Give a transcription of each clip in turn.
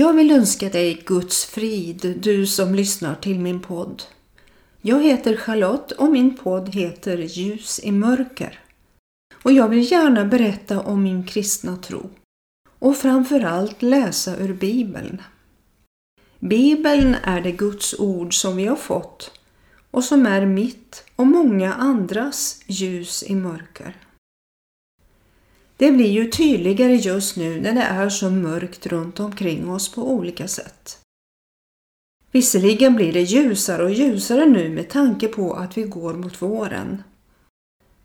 Jag vill önska dig Guds frid, du som lyssnar till min podd. Jag heter Charlotte och min podd heter Ljus i mörker. Och jag vill gärna berätta om min kristna tro. Och framförallt läsa ur Bibeln. Bibeln är det Guds ord som vi har fått och som är mitt och många andras ljus i mörker. Det blir ju tydligare just nu när det är så mörkt runt omkring oss på olika sätt. Visserligen blir det ljusare och ljusare nu med tanke på att vi går mot våren.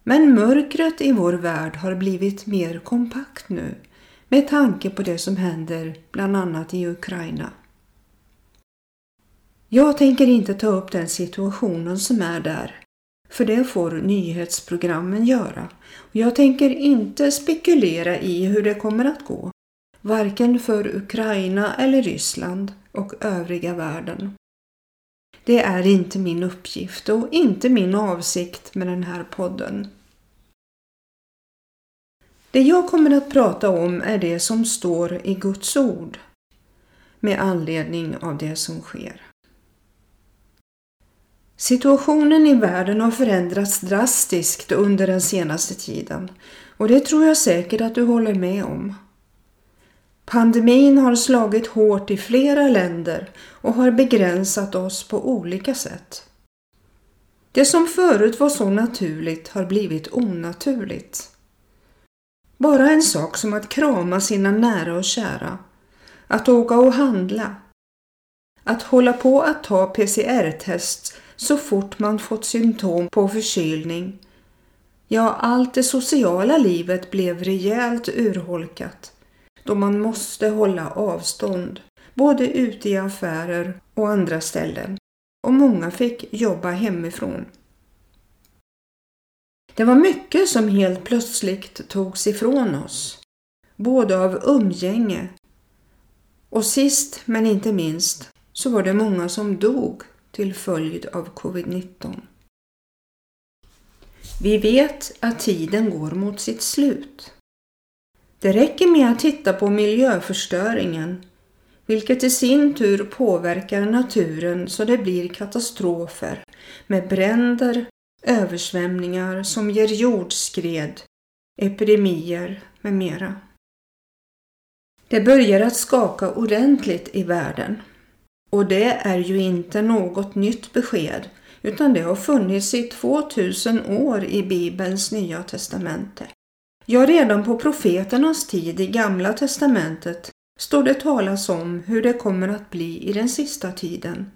Men mörkret i vår värld har blivit mer kompakt nu med tanke på det som händer bland annat i Ukraina. Jag tänker inte ta upp den situationen som är där, för det får nyhetsprogrammen göra. Jag tänker inte spekulera i hur det kommer att gå, varken för Ukraina eller Ryssland och övriga världen. Det är inte min uppgift och inte min avsikt med den här podden. Det jag kommer att prata om är det som står i Guds ord med anledning av det som sker. Situationen i världen har förändrats drastiskt under den senaste tiden och det tror jag säkert att du håller med om. Pandemin har slagit hårt i flera länder och har begränsat oss på olika sätt. Det som förut var så naturligt har blivit onaturligt. Bara en sak som att krama sina nära och kära, att åka och handla, att hålla på att ta PCR-test så fort man fått symptom på förkylning. Ja, allt det sociala livet blev rejält urholkat då man måste hålla avstånd både ute i affärer och andra ställen och många fick jobba hemifrån. Det var mycket som helt plötsligt togs ifrån oss, både av umgänge och sist men inte minst så var det många som dog till följd av covid-19. Vi vet att tiden går mot sitt slut. Det räcker med att titta på miljöförstöringen, vilket i sin tur påverkar naturen så det blir katastrofer med bränder, översvämningar som ger jordskred, epidemier med mera. Det börjar att skaka ordentligt i världen. Och det är ju inte något nytt besked utan det har funnits i 2000 år i Bibelns nya testamente. Ja, redan på profeternas tid i Gamla testamentet står det talas om hur det kommer att bli i den sista tiden,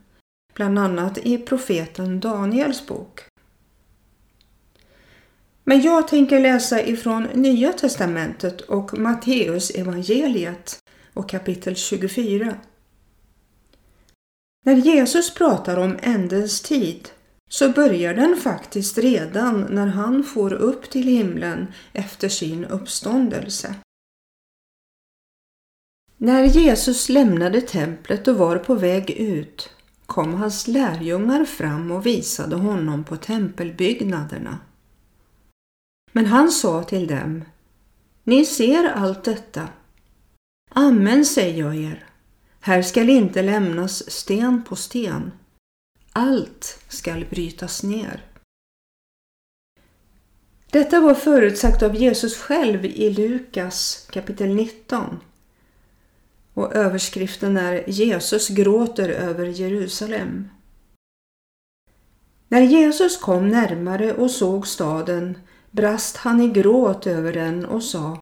bland annat i profeten Daniels bok. Men jag tänker läsa ifrån Nya testamentet och Matteus evangeliet och kapitel 24. När Jesus pratar om ändens tid så börjar den faktiskt redan när han får upp till himlen efter sin uppståndelse. När Jesus lämnade templet och var på väg ut kom hans lärjungar fram och visade honom på tempelbyggnaderna. Men han sa till dem, Ni ser allt detta. Amen säger jag er, här skall inte lämnas sten på sten. Allt skall brytas ner. Detta var förutsagt av Jesus själv i Lukas kapitel 19. Och överskriften är Jesus gråter över Jerusalem. När Jesus kom närmare och såg staden brast han i gråt över den och sa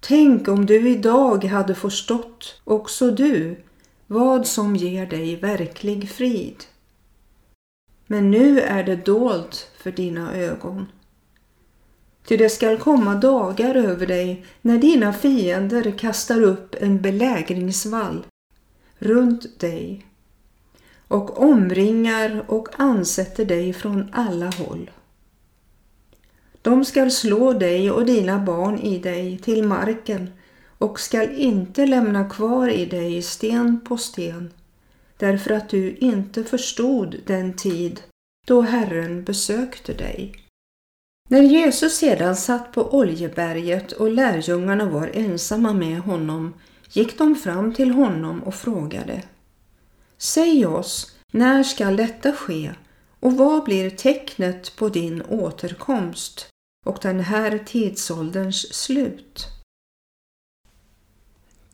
Tänk om du idag hade förstått, också du, vad som ger dig verklig frid. Men nu är det dolt för dina ögon. Ty det skall komma dagar över dig när dina fiender kastar upp en belägringsvall runt dig och omringar och ansätter dig från alla håll. De skall slå dig och dina barn i dig till marken och skall inte lämna kvar i dig sten på sten, därför att du inte förstod den tid då Herren besökte dig. När Jesus sedan satt på Oljeberget och lärjungarna var ensamma med honom gick de fram till honom och frågade Säg oss, när skall detta ske och vad blir tecknet på din återkomst och den här tidsålderns slut?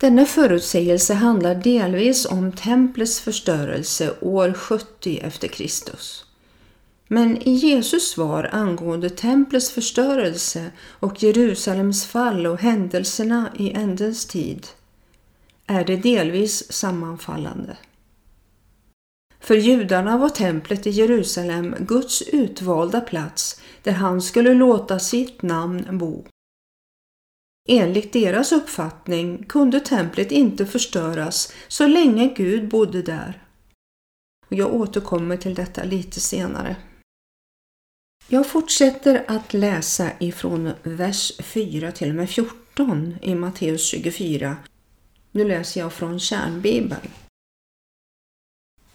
Denna förutsägelse handlar delvis om templets förstörelse år 70 efter Kristus. Men i Jesus svar angående templets förstörelse och Jerusalems fall och händelserna i ändens tid är det delvis sammanfallande. För judarna var templet i Jerusalem Guds utvalda plats där han skulle låta sitt namn bo. Enligt deras uppfattning kunde templet inte förstöras så länge Gud bodde där. Jag återkommer till detta lite senare. Jag fortsätter att läsa ifrån vers 4 till och med 14 i Matteus 24. Nu läser jag från kärnbibeln.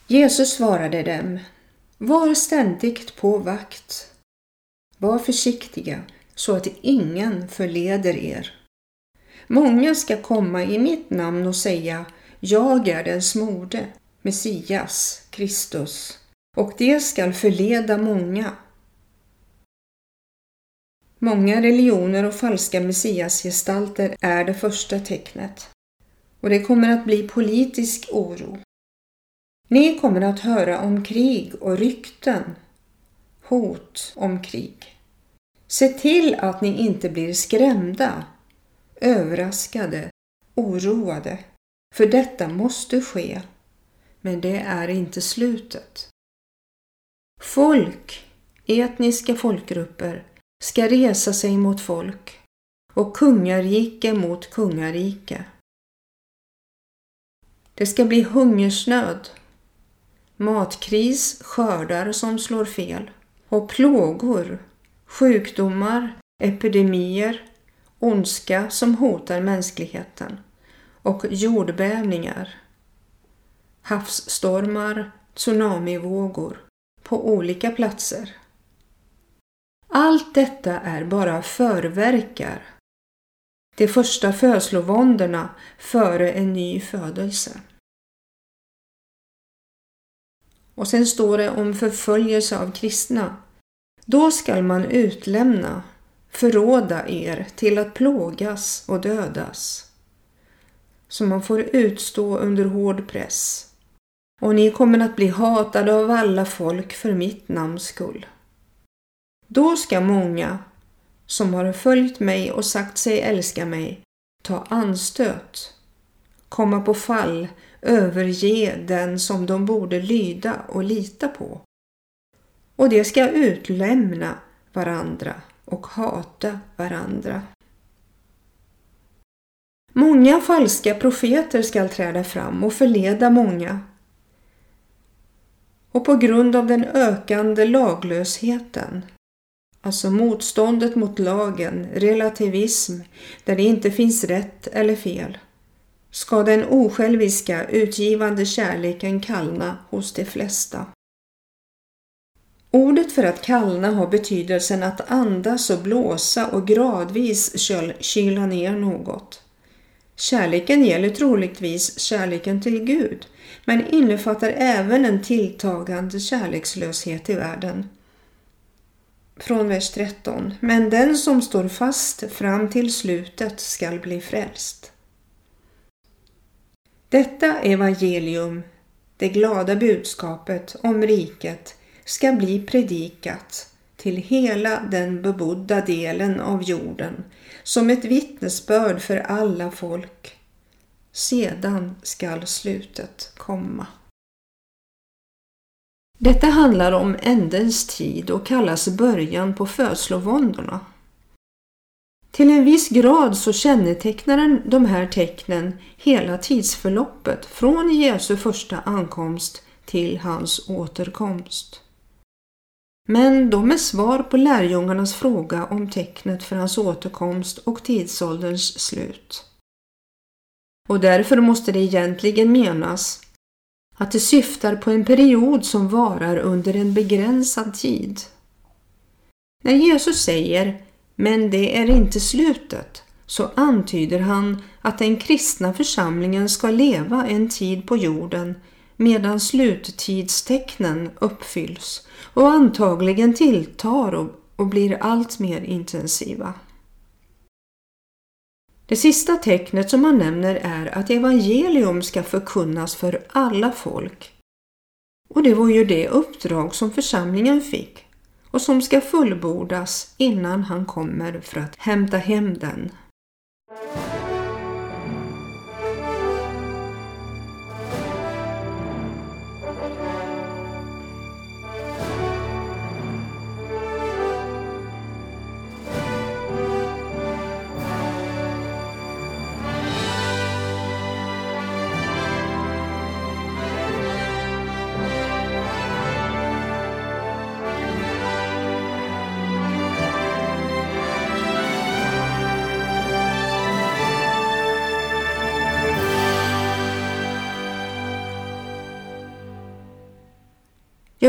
Jesus svarade dem Var ständigt på vakt. Var försiktiga så att ingen förleder er. Många ska komma i mitt namn och säga Jag är den smorde, Messias, Kristus, och det skall förleda många. Många religioner och falska messiasgestalter är det första tecknet. Och det kommer att bli politisk oro. Ni kommer att höra om krig och rykten, hot om krig. Se till att ni inte blir skrämda, överraskade, oroade, för detta måste ske. Men det är inte slutet. Folk, etniska folkgrupper, ska resa sig mot folk och kungarike mot kungarike. Det ska bli hungersnöd, matkris, skördar som slår fel och plågor, sjukdomar, epidemier, ondska som hotar mänskligheten och jordbävningar, havsstormar, tsunamivågor på olika platser. Allt detta är bara förverkar. De första födslovåndorna före en ny födelse. Och sen står det om förföljelse av kristna. Då skall man utlämna, förråda er till att plågas och dödas. som man får utstå under hård press. Och ni kommer att bli hatade av alla folk för mitt namns skull. Då ska många som har följt mig och sagt sig älska mig ta anstöt, komma på fall, överge den som de borde lyda och lita på. Och de ska utlämna varandra och hata varandra. Många falska profeter skall träda fram och förleda många. Och på grund av den ökande laglösheten Alltså motståndet mot lagen, relativism, där det inte finns rätt eller fel. Ska den osjälviska, utgivande kärleken kallna hos de flesta. Ordet för att kallna har betydelsen att andas och blåsa och gradvis kyla ner något. Kärleken gäller troligtvis kärleken till Gud, men innefattar även en tilltagande kärlekslöshet i världen från vers 13. Men den som står fast fram till slutet skall bli frälst. Detta evangelium, det glada budskapet om riket, ska bli predikat till hela den bebodda delen av jorden som ett vittnesbörd för alla folk. Sedan skall slutet komma. Detta handlar om ändens tid och kallas början på födslovåndorna. Till en viss grad så kännetecknar de här tecknen hela tidsförloppet från Jesu första ankomst till hans återkomst. Men de är svar på lärjungarnas fråga om tecknet för hans återkomst och tidsålderns slut. Och därför måste det egentligen menas att det syftar på en period som varar under en begränsad tid. När Jesus säger ”men det är inte slutet” så antyder han att den kristna församlingen ska leva en tid på jorden medan sluttidstecknen uppfylls och antagligen tilltar och, och blir allt mer intensiva. Det sista tecknet som han nämner är att evangelium ska förkunnas för alla folk. Och det var ju det uppdrag som församlingen fick och som ska fullbordas innan han kommer för att hämta hem den.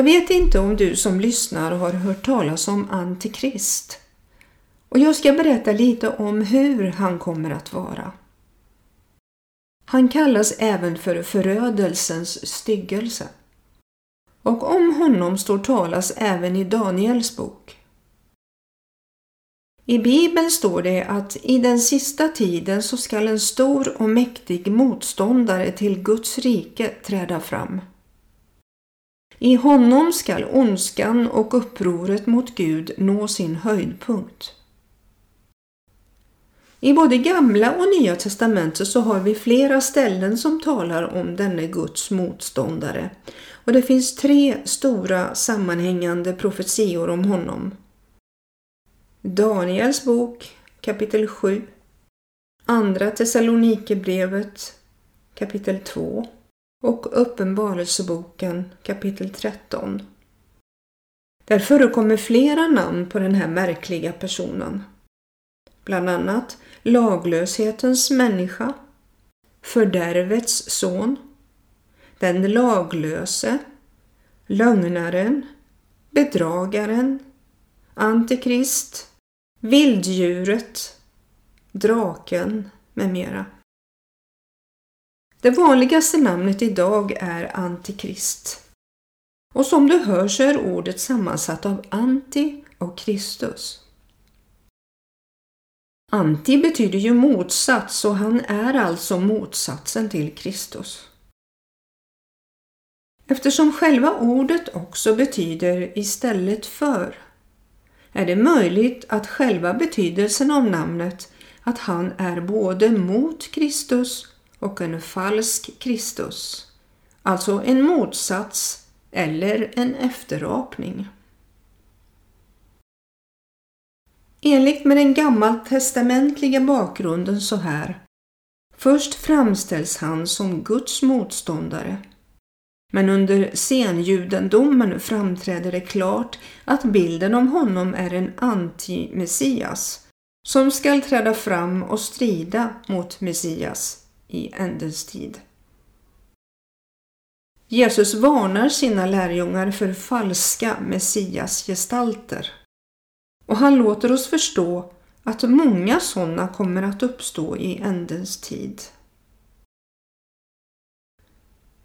Jag vet inte om du som lyssnar har hört talas om Antikrist. Och jag ska berätta lite om hur han kommer att vara. Han kallas även för förödelsens styggelse. Och om honom står talas även i Daniels bok. I Bibeln står det att i den sista tiden så skall en stor och mäktig motståndare till Guds rike träda fram. I honom skall ondskan och upproret mot Gud nå sin höjdpunkt. I både gamla och nya testamentet så har vi flera ställen som talar om denne Guds motståndare. Och det finns tre stora sammanhängande profetior om honom. Daniels bok kapitel 7, Andra Thessalonikerbrevet kapitel 2 och Uppenbarelseboken kapitel 13. Där förekommer flera namn på den här märkliga personen. Bland annat laglöshetens människa, fördärvets son, den laglöse, lögnaren, bedragaren, antikrist, vilddjuret, draken med mera. Det vanligaste namnet idag är Antikrist. Och som du hör så är ordet sammansatt av anti och Kristus. Anti betyder ju motsats och han är alltså motsatsen till Kristus. Eftersom själva ordet också betyder istället för är det möjligt att själva betydelsen av namnet att han är både mot Kristus och en falsk Kristus, alltså en motsats eller en efterapning. Enligt med den gammaltestamentliga bakgrunden så här. Först framställs han som Guds motståndare. Men under senjudendomen framträder det klart att bilden om honom är en anti-Messias som skall träda fram och strida mot Messias i ändens tid. Jesus varnar sina lärjungar för falska messiasgestalter och han låter oss förstå att många sådana kommer att uppstå i ändens tid.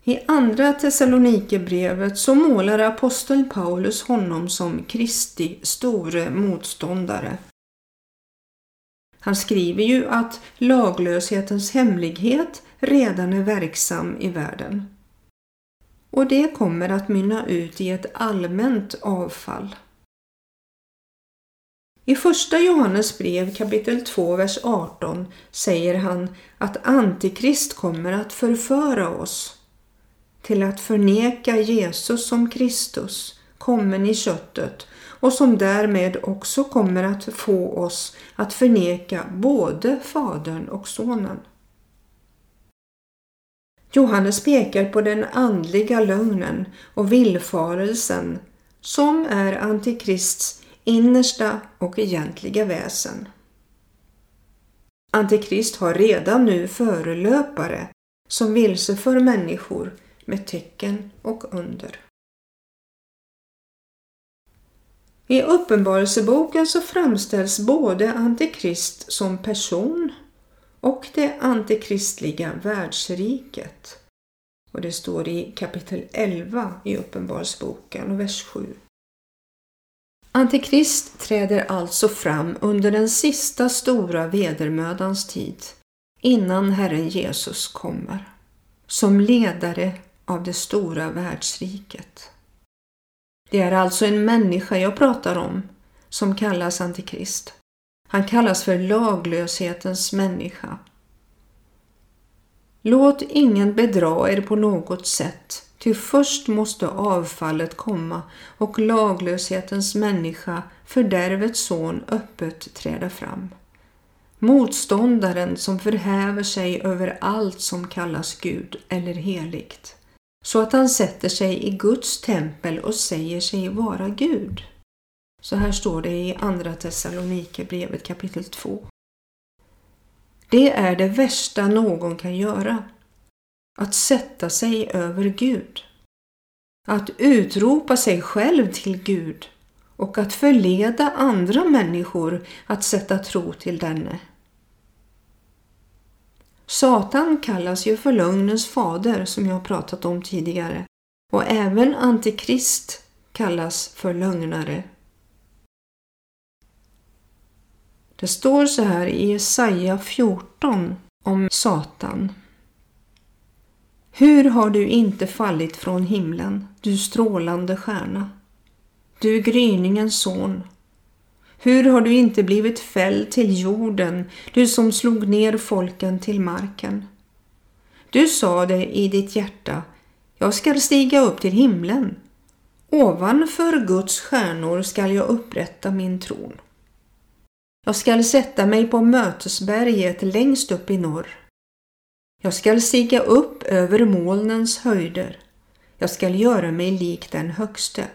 I andra Thessalonikerbrevet så målar aposteln Paulus honom som Kristi store motståndare han skriver ju att laglöshetens hemlighet redan är verksam i världen. Och det kommer att mynna ut i ett allmänt avfall. I första Johannes brev kapitel 2, vers 18 säger han att Antikrist kommer att förföra oss till att förneka Jesus som Kristus, kommen i köttet och som därmed också kommer att få oss att förneka både Fadern och Sonen. Johannes pekar på den andliga lögnen och villfarelsen som är Antikrists innersta och egentliga väsen. Antikrist har redan nu förelöpare som vilseför människor med tecken och under. I Uppenbarelseboken så framställs både Antikrist som person och det antikristliga världsriket. Och det står i kapitel 11 i Uppenbarelseboken, vers 7. Antikrist träder alltså fram under den sista stora vedermödans tid innan Herren Jesus kommer som ledare av det stora världsriket. Det är alltså en människa jag pratar om som kallas Antikrist. Han kallas för laglöshetens människa. Låt ingen bedra er på något sätt, ty först måste avfallet komma och laglöshetens människa, fördärvets son, öppet träda fram. Motståndaren som förhäver sig över allt som kallas Gud eller heligt, så att han sätter sig i Guds tempel och säger sig vara Gud. Så här står det i Andra Thessalonikerbrevet kapitel 2. Det är det värsta någon kan göra. Att sätta sig över Gud. Att utropa sig själv till Gud och att förleda andra människor att sätta tro till denne. Satan kallas ju för lögnens fader som jag pratat om tidigare och även antikrist kallas för lögnare. Det står så här i Jesaja 14 om Satan. Hur har du inte fallit från himlen, du strålande stjärna? Du gryningens son. Hur har du inte blivit fälld till jorden, du som slog ner folken till marken? Du sade i ditt hjärta, jag skall stiga upp till himlen. Ovanför Guds stjärnor skall jag upprätta min tron. Jag skall sätta mig på mötesberget längst upp i norr. Jag skall stiga upp över molnens höjder. Jag skall göra mig lik den högste.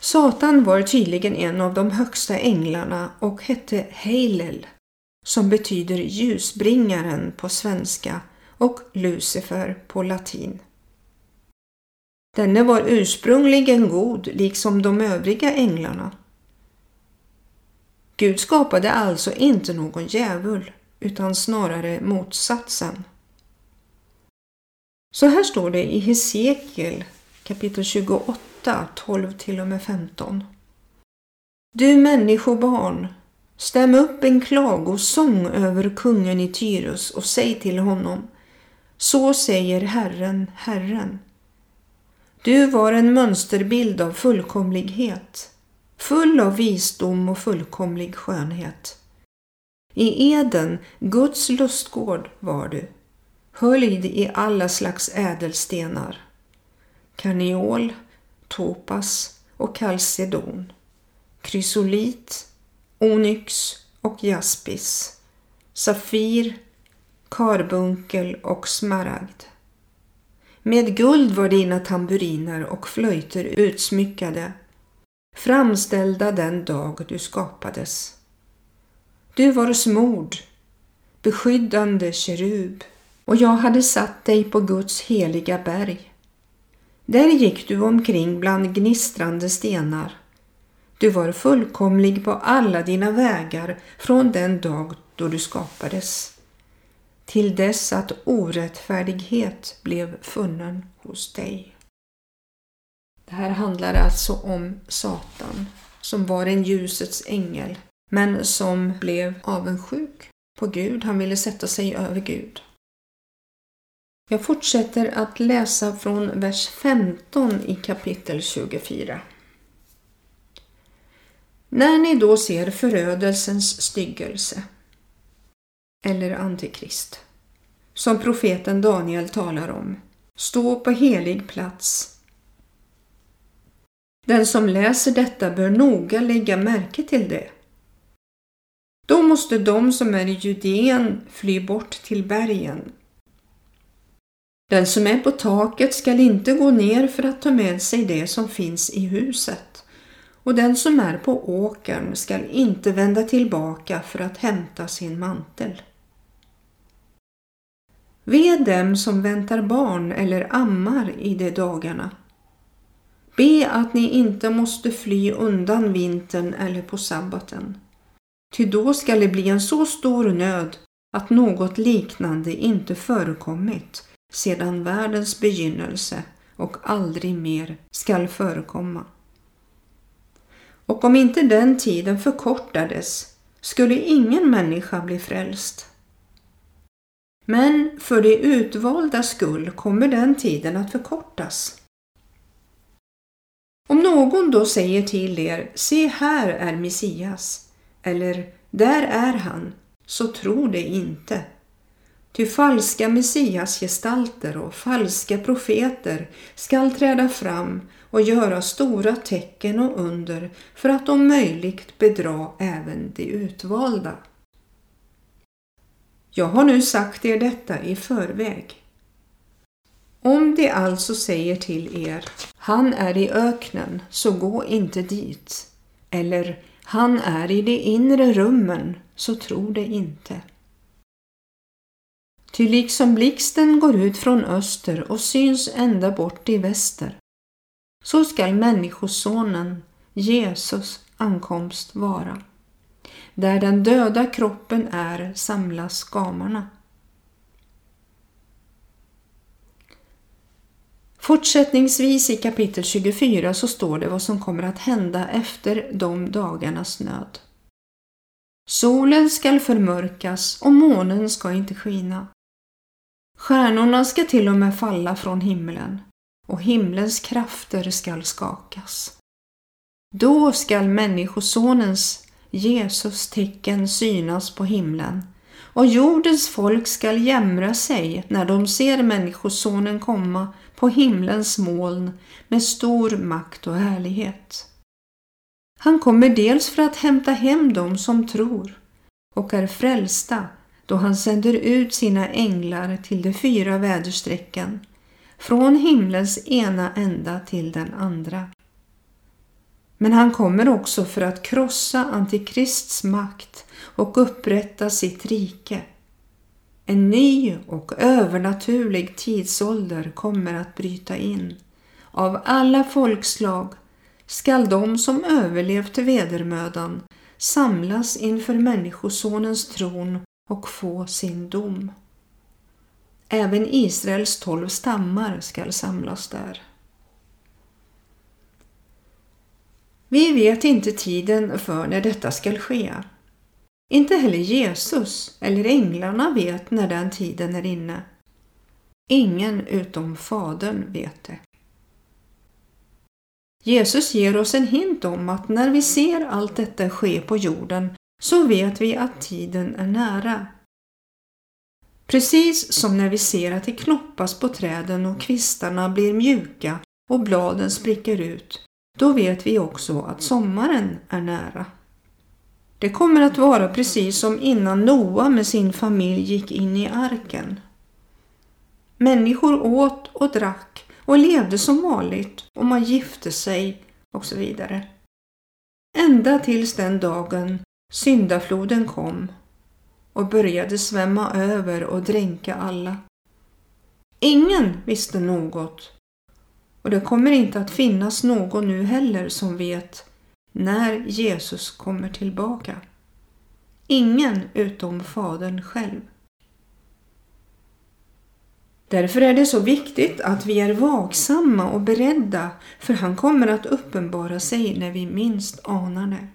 Satan var tydligen en av de högsta änglarna och hette Heilel, som betyder ljusbringaren på svenska och Lucifer på latin. Denne var ursprungligen god liksom de övriga änglarna. Gud skapade alltså inte någon djävul utan snarare motsatsen. Så här står det i Hesekiel kapitel 28, 12 till och med 15. Du människobarn, stäm upp en klagosång över kungen i Tyrus och säg till honom Så säger Herren, Herren. Du var en mönsterbild av fullkomlighet full av visdom och fullkomlig skönhet. I Eden, Guds lustgård, var du, höljd i alla slags ädelstenar, karneol, topas och kalcedon, krysolit, onyx och jaspis, safir, karbunkel och smaragd. Med guld var dina tamburiner och flöjter utsmyckade framställda den dag du skapades. Du var smord, beskyddande kerub, och jag hade satt dig på Guds heliga berg. Där gick du omkring bland gnistrande stenar. Du var fullkomlig på alla dina vägar från den dag då du skapades, till dess att orättfärdighet blev funnen hos dig. Det här handlar alltså om Satan som var en ljusets ängel men som blev avundsjuk på Gud. Han ville sätta sig över Gud. Jag fortsätter att läsa från vers 15 i kapitel 24. När ni då ser förödelsens styggelse eller antikrist som profeten Daniel talar om stå på helig plats den som läser detta bör noga lägga märke till det. Då måste de som är i Judeen fly bort till bergen. Den som är på taket skall inte gå ner för att ta med sig det som finns i huset och den som är på åkern skall inte vända tillbaka för att hämta sin mantel. Ve dem som väntar barn eller ammar i de dagarna Be att ni inte måste fly undan vintern eller på sabbaten. Ty då skall det bli en så stor nöd att något liknande inte förekommit sedan världens begynnelse och aldrig mer skall förekomma. Och om inte den tiden förkortades skulle ingen människa bli frälst. Men för de utvalda skull kommer den tiden att förkortas. Om någon då säger till er, se här är Messias, eller där är han, så tro det inte. Ty falska messiasgestalter och falska profeter skall träda fram och göra stora tecken och under för att om möjligt bedra även de utvalda. Jag har nu sagt er detta i förväg. Om de alltså säger till er, han är i öknen, så gå inte dit. Eller, han är i de inre rummen, så tro det inte. Ty liksom blixten går ut från öster och syns ända bort i väster, så skall Människosonen, Jesus, ankomst vara. Där den döda kroppen är samlas gamarna. Fortsättningsvis i kapitel 24 så står det vad som kommer att hända efter de dagarnas nöd. Solen skall förmörkas och månen ska inte skina. Stjärnorna ska till och med falla från himlen och himlens krafter skall skakas. Då skall Människosonens Jesus tecken synas på himlen och jordens folk skall jämra sig när de ser Människosonen komma på himlens moln med stor makt och härlighet. Han kommer dels för att hämta hem dem som tror och är frälsta då han sänder ut sina änglar till de fyra väderstrecken från himlens ena ända till den andra. Men han kommer också för att krossa Antikrists makt och upprätta sitt rike. En ny och övernaturlig tidsålder kommer att bryta in. Av alla folkslag skall de som överlevt vedermödan samlas inför Människosonens tron och få sin dom. Även Israels tolv stammar skall samlas där. Vi vet inte tiden för när detta skall ske. Inte heller Jesus eller änglarna vet när den tiden är inne. Ingen utom Fadern vet det. Jesus ger oss en hint om att när vi ser allt detta ske på jorden så vet vi att tiden är nära. Precis som när vi ser att det knoppas på träden och kvistarna blir mjuka och bladen spricker ut, då vet vi också att sommaren är nära. Det kommer att vara precis som innan Noa med sin familj gick in i arken. Människor åt och drack och levde som vanligt och man gifte sig och så vidare. Ända tills den dagen syndafloden kom och började svämma över och dränka alla. Ingen visste något och det kommer inte att finnas någon nu heller som vet när Jesus kommer tillbaka. Ingen utom Fadern själv. Därför är det så viktigt att vi är vaksamma och beredda för han kommer att uppenbara sig när vi minst anar det.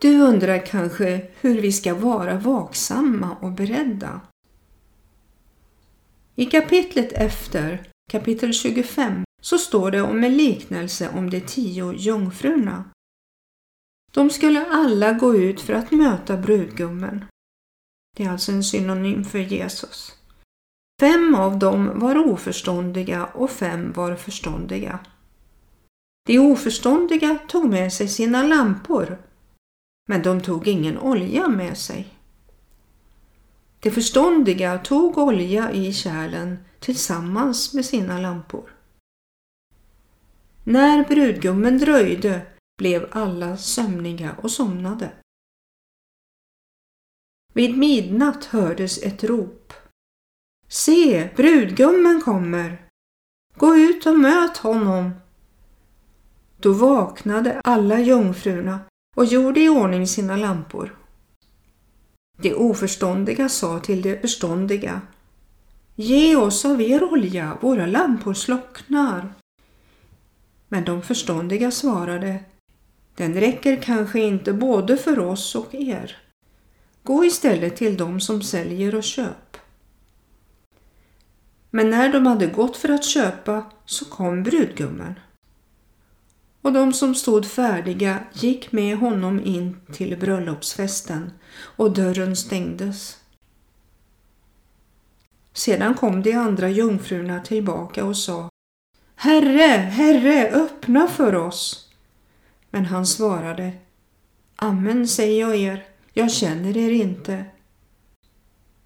Du undrar kanske hur vi ska vara vaksamma och beredda. I kapitlet efter, kapitel 25, så står det om en liknelse om de tio jungfrurna. De skulle alla gå ut för att möta brudgummen. Det är alltså en synonym för Jesus. Fem av dem var oförståndiga och fem var förståndiga. De oförståndiga tog med sig sina lampor, men de tog ingen olja med sig. De förståndiga tog olja i kärlen tillsammans med sina lampor. När brudgummen dröjde blev alla sömniga och somnade. Vid midnatt hördes ett rop. Se, brudgummen kommer! Gå ut och möt honom. Då vaknade alla jungfrurna och gjorde i ordning sina lampor. De oförståndiga sa till de förståndiga Ge oss av er olja, våra lampor slocknar. Men de förståndiga svarade Den räcker kanske inte både för oss och er. Gå istället till dem som säljer och köp. Men när de hade gått för att köpa så kom brudgummen. Och de som stod färdiga gick med honom in till bröllopsfesten och dörren stängdes. Sedan kom de andra jungfrurna tillbaka och sa Herre, Herre, öppna för oss. Men han svarade Amen säger jag er, jag känner er inte.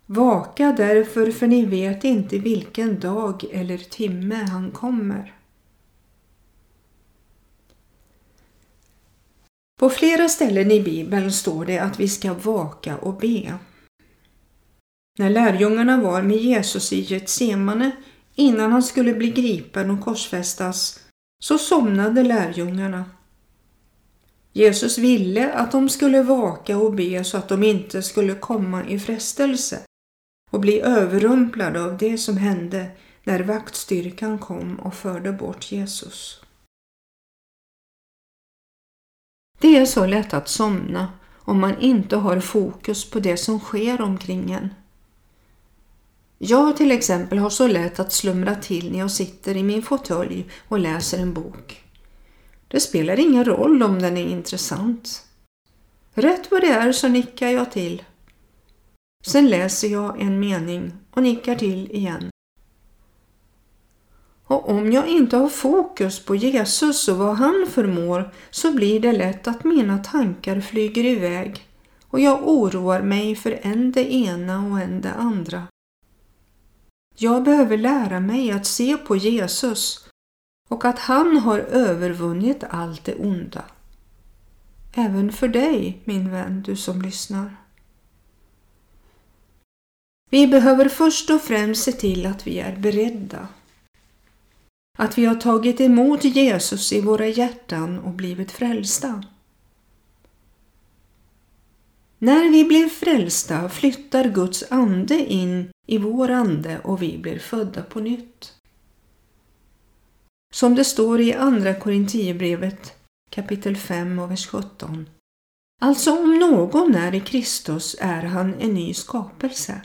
Vaka därför för ni vet inte vilken dag eller timme han kommer. På flera ställen i Bibeln står det att vi ska vaka och be. När lärjungarna var med Jesus i Getsemane innan han skulle bli gripen och korsfästas så somnade lärjungarna. Jesus ville att de skulle vaka och be så att de inte skulle komma i frestelse och bli överrumplade av det som hände när vaktstyrkan kom och förde bort Jesus. Det är så lätt att somna om man inte har fokus på det som sker omkring en. Jag till exempel har så lätt att slumra till när jag sitter i min fåtölj och läser en bok. Det spelar ingen roll om den är intressant. Rätt vad det är så nickar jag till. Sen läser jag en mening och nickar till igen. Och om jag inte har fokus på Jesus och vad han förmår så blir det lätt att mina tankar flyger iväg och jag oroar mig för än det ena och än det andra. Jag behöver lära mig att se på Jesus och att han har övervunnit allt det onda. Även för dig, min vän, du som lyssnar. Vi behöver först och främst se till att vi är beredda. Att vi har tagit emot Jesus i våra hjärtan och blivit frälsta. När vi blir frälsta flyttar Guds ande in i vår ande och vi blir födda på nytt. Som det står i Andra Korinthierbrevet kapitel 5 och vers 17. Alltså om någon är i Kristus är han en ny skapelse.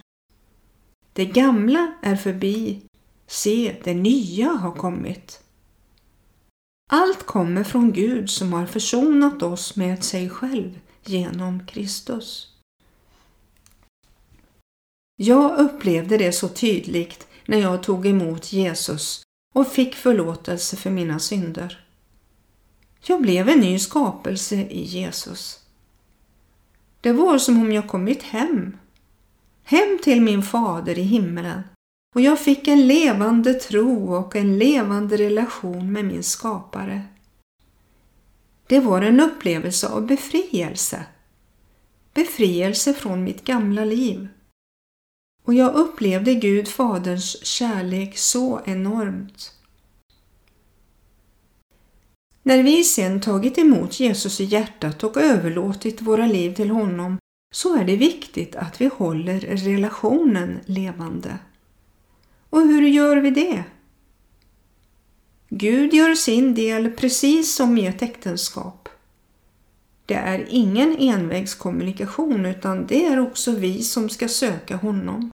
Det gamla är förbi, se det nya har kommit. Allt kommer från Gud som har försonat oss med sig själv genom Kristus. Jag upplevde det så tydligt när jag tog emot Jesus och fick förlåtelse för mina synder. Jag blev en ny skapelse i Jesus. Det var som om jag kommit hem. Hem till min fader i himmelen och jag fick en levande tro och en levande relation med min skapare. Det var en upplevelse av befrielse. Befrielse från mitt gamla liv. Och jag upplevde Gud Faderns kärlek så enormt. När vi sen tagit emot Jesus i hjärtat och överlåtit våra liv till honom så är det viktigt att vi håller relationen levande. Och hur gör vi det? Gud gör sin del precis som i ett äktenskap. Det är ingen envägskommunikation utan det är också vi som ska söka honom.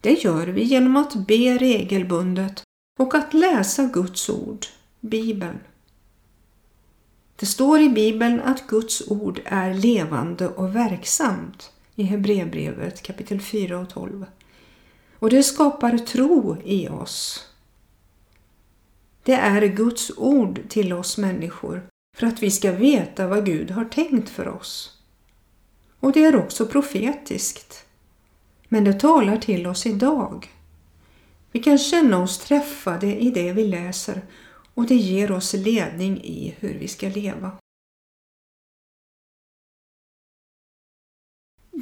Det gör vi genom att be regelbundet och att läsa Guds ord, Bibeln. Det står i Bibeln att Guds ord är levande och verksamt i Hebreerbrevet kapitel 4 och 12. Och det skapar tro i oss. Det är Guds ord till oss människor för att vi ska veta vad Gud har tänkt för oss. Och det är också profetiskt. Men det talar till oss idag. Vi kan känna oss träffade i det vi läser och det ger oss ledning i hur vi ska leva.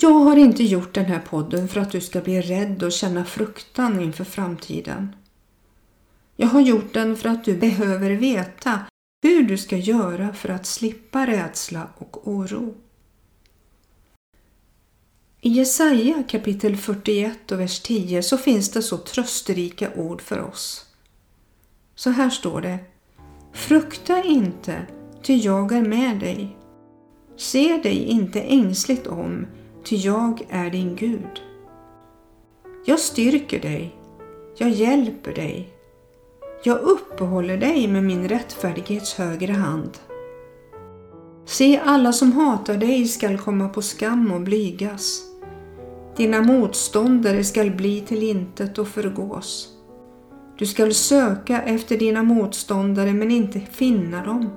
Jag har inte gjort den här podden för att du ska bli rädd och känna fruktan inför framtiden. Jag har gjort den för att du behöver veta hur du ska göra för att slippa rädsla och oro. I Jesaja kapitel 41 och vers 10 så finns det så trösterika ord för oss. Så här står det. Frukta inte, ty jag är med dig. Se dig inte ängsligt om, ty jag är din Gud. Jag styrker dig, jag hjälper dig. Jag uppehåller dig med min rättfärdighets högra hand. Se, alla som hatar dig skall komma på skam och blygas. Dina motståndare skall bli till intet och förgås. Du skall söka efter dina motståndare men inte finna dem.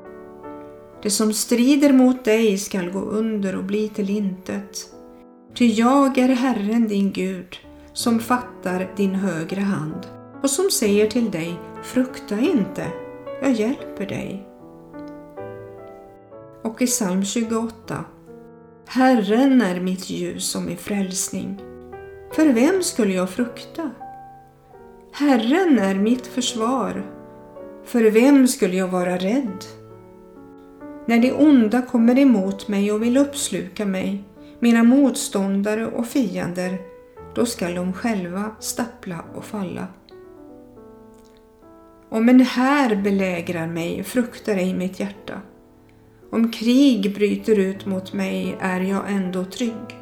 Det som strider mot dig skall gå under och bli till intet. Ty jag är Herren din Gud som fattar din högra hand och som säger till dig, frukta inte, jag hjälper dig. Och i psalm 28 Herren är mitt ljus och min frälsning. För vem skulle jag frukta? Herren är mitt försvar. För vem skulle jag vara rädd? När det onda kommer emot mig och vill uppsluka mig, mina motståndare och fiender, då skall de själva stappla och falla. Om en här belägrar mig fruktar ej mitt hjärta. Om krig bryter ut mot mig är jag ändå trygg.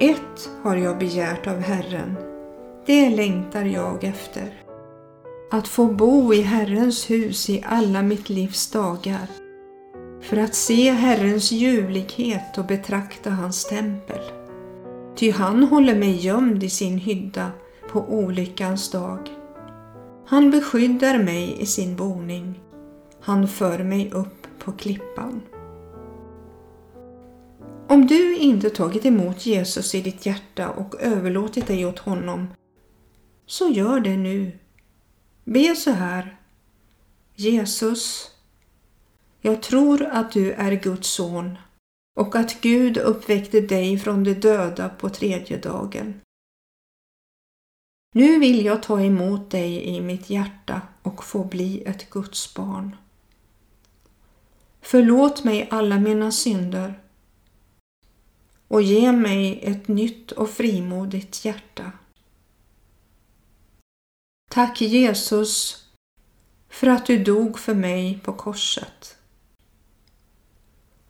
Ett har jag begärt av Herren, det längtar jag efter. Att få bo i Herrens hus i alla mitt livs dagar. För att se Herrens ljuvlighet och betrakta hans tempel. Ty han håller mig gömd i sin hydda på olyckans dag. Han beskyddar mig i sin boning. Han för mig upp på klippan. Om du inte tagit emot Jesus i ditt hjärta och överlåtit dig åt honom, så gör det nu. Be så här. Jesus, jag tror att du är Guds son och att Gud uppväckte dig från de döda på tredje dagen. Nu vill jag ta emot dig i mitt hjärta och få bli ett Guds barn. Förlåt mig alla mina synder och ge mig ett nytt och frimodigt hjärta. Tack Jesus för att du dog för mig på korset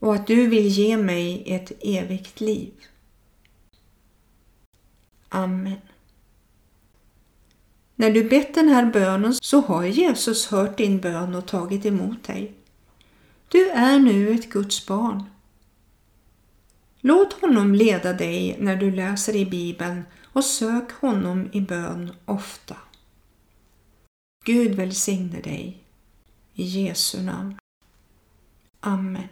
och att du vill ge mig ett evigt liv. Amen. När du bett den här bönen så har Jesus hört din bön och tagit emot dig. Du är nu ett Guds barn. Låt honom leda dig när du läser i Bibeln och sök honom i bön ofta. Gud välsigne dig. I Jesu namn. Amen.